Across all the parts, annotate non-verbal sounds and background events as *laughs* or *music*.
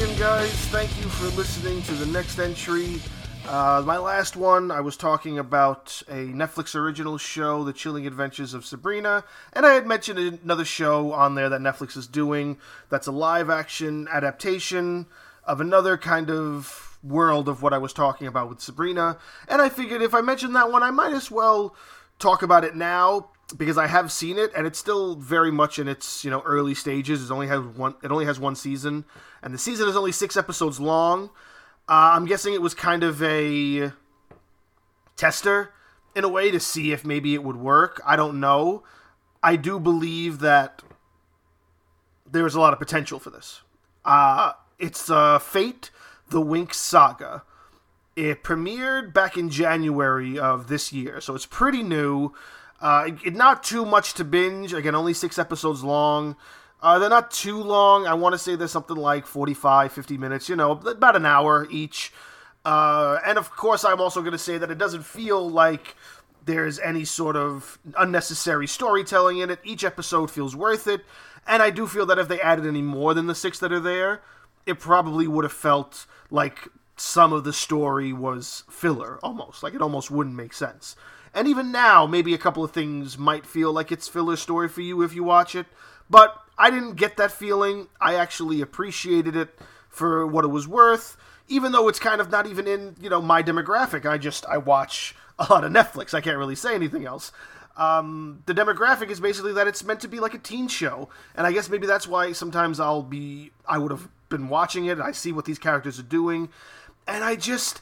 again, guys. Thank you for listening to the next entry. Uh, my last one, I was talking about a Netflix original show, The Chilling Adventures of Sabrina, and I had mentioned another show on there that Netflix is doing that's a live action adaptation of another kind of world of what I was talking about with Sabrina. And I figured if I mentioned that one, I might as well talk about it now because I have seen it and it's still very much in its you know early stages. It only has one. It only has one season, and the season is only six episodes long. Uh, I'm guessing it was kind of a tester in a way to see if maybe it would work. I don't know. I do believe that there's a lot of potential for this. Uh, it's uh, Fate, the Winx Saga. It premiered back in January of this year, so it's pretty new. Uh, not too much to binge. Again, only six episodes long. Uh, they're not too long. I want to say they're something like 45, 50 minutes, you know, about an hour each. Uh, and of course, I'm also going to say that it doesn't feel like there's any sort of unnecessary storytelling in it. Each episode feels worth it. And I do feel that if they added any more than the six that are there, it probably would have felt like some of the story was filler almost. Like it almost wouldn't make sense. And even now, maybe a couple of things might feel like it's filler story for you if you watch it. But I didn't get that feeling. I actually appreciated it for what it was worth, even though it's kind of not even in, you know, my demographic. I just I watch a lot of Netflix. I can't really say anything else. Um, the demographic is basically that it's meant to be like a teen show, and I guess maybe that's why sometimes I'll be I would have been watching it. I see what these characters are doing, and I just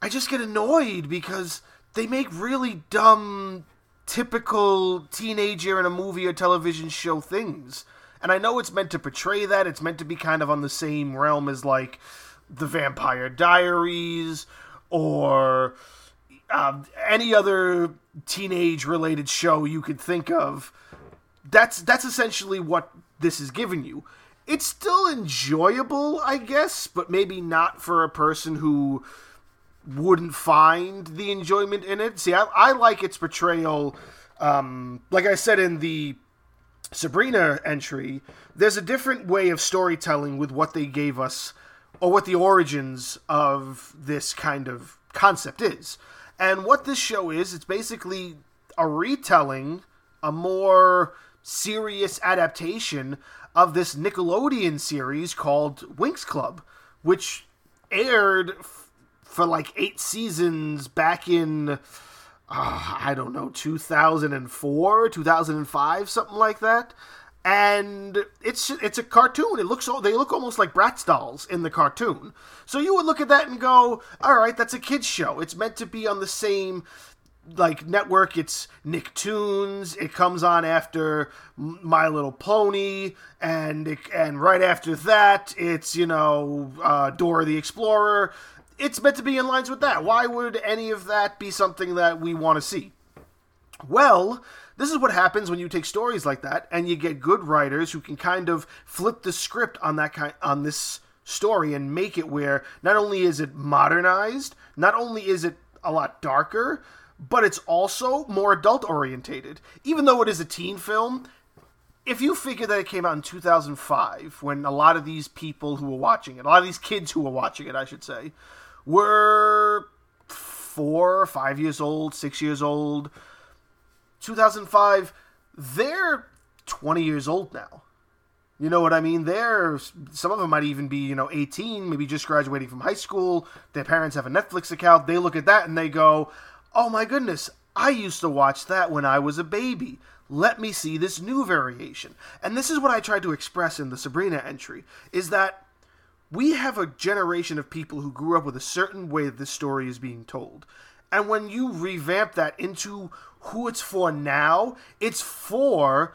I just get annoyed because they make really dumb typical teenager in a movie or television show things. And I know it's meant to portray that. It's meant to be kind of on the same realm as like the Vampire Diaries or um, any other teenage related show you could think of. That's that's essentially what this is giving you. It's still enjoyable, I guess, but maybe not for a person who wouldn't find the enjoyment in it. See, I, I like its portrayal. Um, like I said in the Sabrina entry, there's a different way of storytelling with what they gave us, or what the origins of this kind of concept is. And what this show is, it's basically a retelling, a more serious adaptation of this Nickelodeon series called Winx Club, which aired for like eight seasons back in uh, I don't know 2004, 2005, something like that. And it's it's a cartoon. It looks they look almost like Bratz dolls in the cartoon. So you would look at that and go, "All right, that's a kids show. It's meant to be on the same like network it's nicktoons it comes on after my little pony and it, and right after that it's you know uh, dora the explorer it's meant to be in lines with that. Why would any of that be something that we want to see? Well, this is what happens when you take stories like that and you get good writers who can kind of flip the script on that kind on this story and make it where not only is it modernized, not only is it a lot darker, but it's also more adult orientated. Even though it is a teen film, if you figure that it came out in 2005 when a lot of these people who were watching it, a lot of these kids who were watching it, I should say, were four, five years old, six years old. 2005, they're 20 years old now. You know what I mean? They're some of them might even be, you know, 18, maybe just graduating from high school. Their parents have a Netflix account. They look at that and they go, "Oh my goodness, I used to watch that when I was a baby. Let me see this new variation." And this is what I tried to express in the Sabrina entry is that we have a generation of people who grew up with a certain way that this story is being told. And when you revamp that into who it's for now, it's for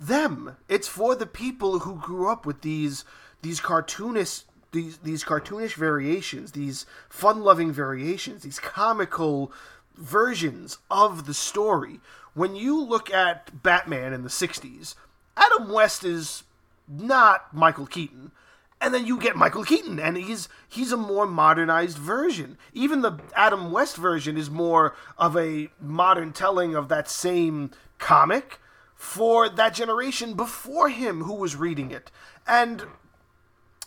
them. It's for the people who grew up with these these cartoonish these these cartoonish variations, these fun-loving variations, these comical versions of the story. When you look at Batman in the 60s, Adam West is not Michael Keaton and then you get Michael Keaton, and he's he's a more modernized version. Even the Adam West version is more of a modern telling of that same comic for that generation before him who was reading it. And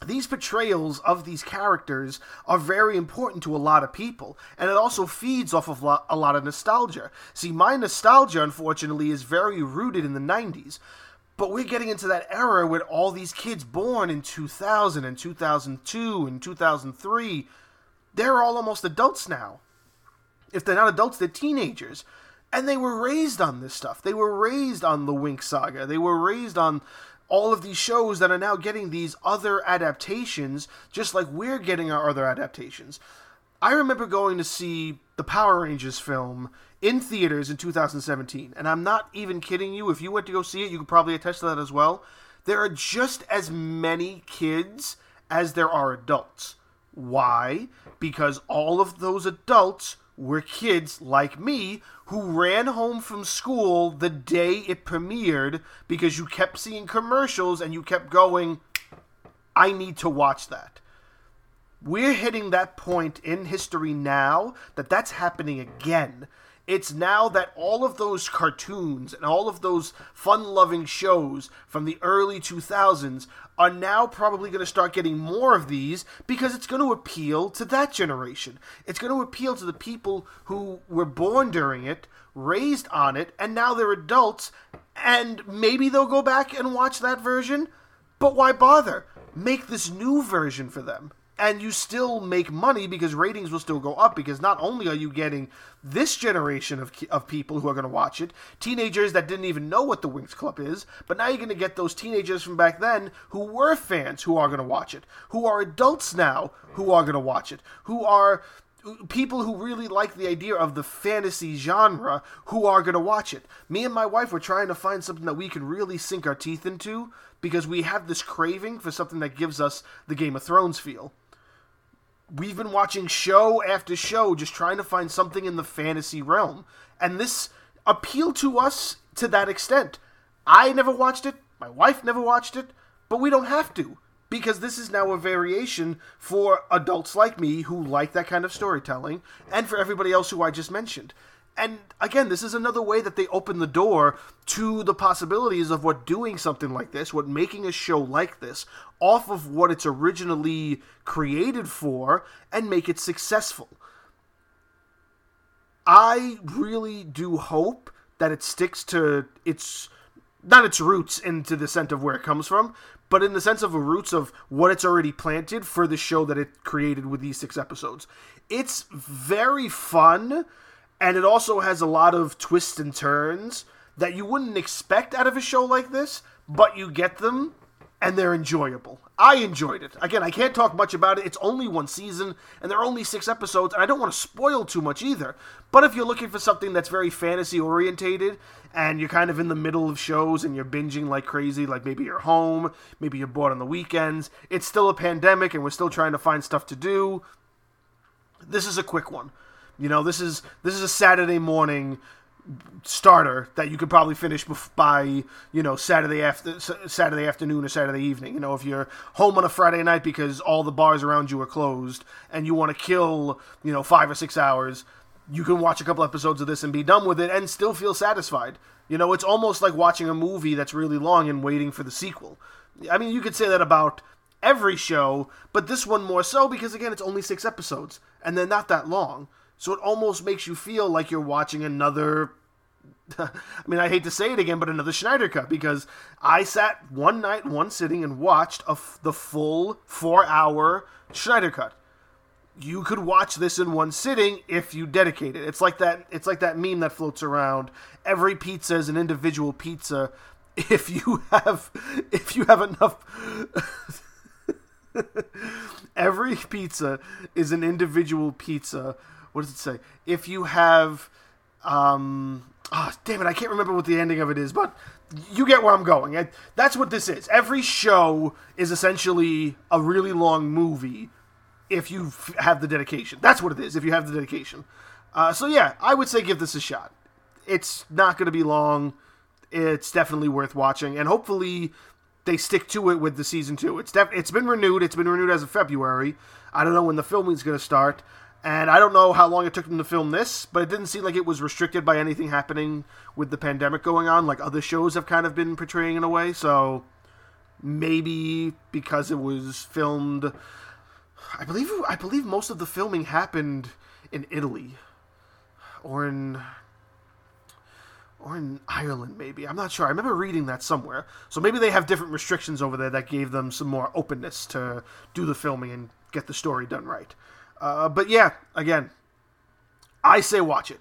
these portrayals of these characters are very important to a lot of people, and it also feeds off of a lot of nostalgia. See, my nostalgia, unfortunately, is very rooted in the 90s, but we're getting into that era with all these kids born in 2000 and 2002 and 2003. They're all almost adults now. If they're not adults, they're teenagers. And they were raised on this stuff. They were raised on the Winx saga. They were raised on all of these shows that are now getting these other adaptations, just like we're getting our other adaptations. I remember going to see the Power Rangers film in theaters in 2017, and I'm not even kidding you. If you went to go see it, you could probably attest to that as well. There are just as many kids as there are adults. Why? Because all of those adults were kids like me who ran home from school the day it premiered because you kept seeing commercials and you kept going, I need to watch that. We're hitting that point in history now that that's happening again. It's now that all of those cartoons and all of those fun loving shows from the early 2000s are now probably going to start getting more of these because it's going to appeal to that generation. It's going to appeal to the people who were born during it, raised on it, and now they're adults, and maybe they'll go back and watch that version. But why bother? Make this new version for them and you still make money because ratings will still go up because not only are you getting this generation of, of people who are going to watch it, teenagers that didn't even know what the Winx Club is, but now you're going to get those teenagers from back then who were fans who are going to watch it, who are adults now who are going to watch it, who are people who really like the idea of the fantasy genre who are going to watch it. Me and my wife were trying to find something that we can really sink our teeth into because we have this craving for something that gives us the Game of Thrones feel we've been watching show after show just trying to find something in the fantasy realm. And this appealed to us to that extent. I never watched it, my wife never watched it, but we don't have to because this is now a variation for adults like me who like that kind of storytelling and for everybody else who I just mentioned. And again, this is another way that they open the door to the possibilities of what doing something like this, what making a show like this, off of what it's originally created for, and make it successful. I really do hope that it sticks to its not its roots into the sense of where it comes from, but in the sense of the roots of what it's already planted for the show that it created with these six episodes. It's very fun and it also has a lot of twists and turns that you wouldn't expect out of a show like this, but you get them and they're enjoyable. I enjoyed it. Again, I can't talk much about it. It's only one season and there are only 6 episodes and I don't want to spoil too much either. But if you're looking for something that's very fantasy orientated and you're kind of in the middle of shows and you're binging like crazy, like maybe you're home, maybe you're bored on the weekends, it's still a pandemic and we're still trying to find stuff to do. This is a quick one. You know, this is this is a Saturday morning starter that you could probably finish by you know Saturday after Saturday afternoon or Saturday evening. You know, if you're home on a Friday night because all the bars around you are closed and you want to kill you know five or six hours, you can watch a couple episodes of this and be done with it and still feel satisfied. You know, it's almost like watching a movie that's really long and waiting for the sequel. I mean, you could say that about every show, but this one more so because again, it's only six episodes and they're not that long. So it almost makes you feel like you're watching another. *laughs* I mean, I hate to say it again, but another Snyder Cut because I sat one night, one sitting, and watched the full four hour Snyder Cut. You could watch this in one sitting if you dedicate it. It's like that. It's like that meme that floats around. Every pizza is an individual pizza. *laughs* If you have, if you have enough. *laughs* Every pizza is an individual pizza what does it say? If you have, um, oh, damn it, I can't remember what the ending of it is, but you get where I'm going. That's what this is. Every show is essentially a really long movie if you have the dedication. That's what it is, if you have the dedication. Uh, so, yeah, I would say give this a shot. It's not going to be long. It's definitely worth watching, and hopefully they stick to it with the season two. It's def- it's been renewed. It's been renewed as of February. I don't know when the filming is going to start. And I don't know how long it took them to film this, but it didn't seem like it was restricted by anything happening with the pandemic going on, like other shows have kind of been portraying in a way. So maybe because it was filmed. I believe I believe most of the filming happened in Italy, or in or in Ireland, maybe. I'm not sure. I remember reading that somewhere. So maybe they have different restrictions over there that gave them some more openness to do the filming and get the story done right. Uh, but yeah, again, I say watch it.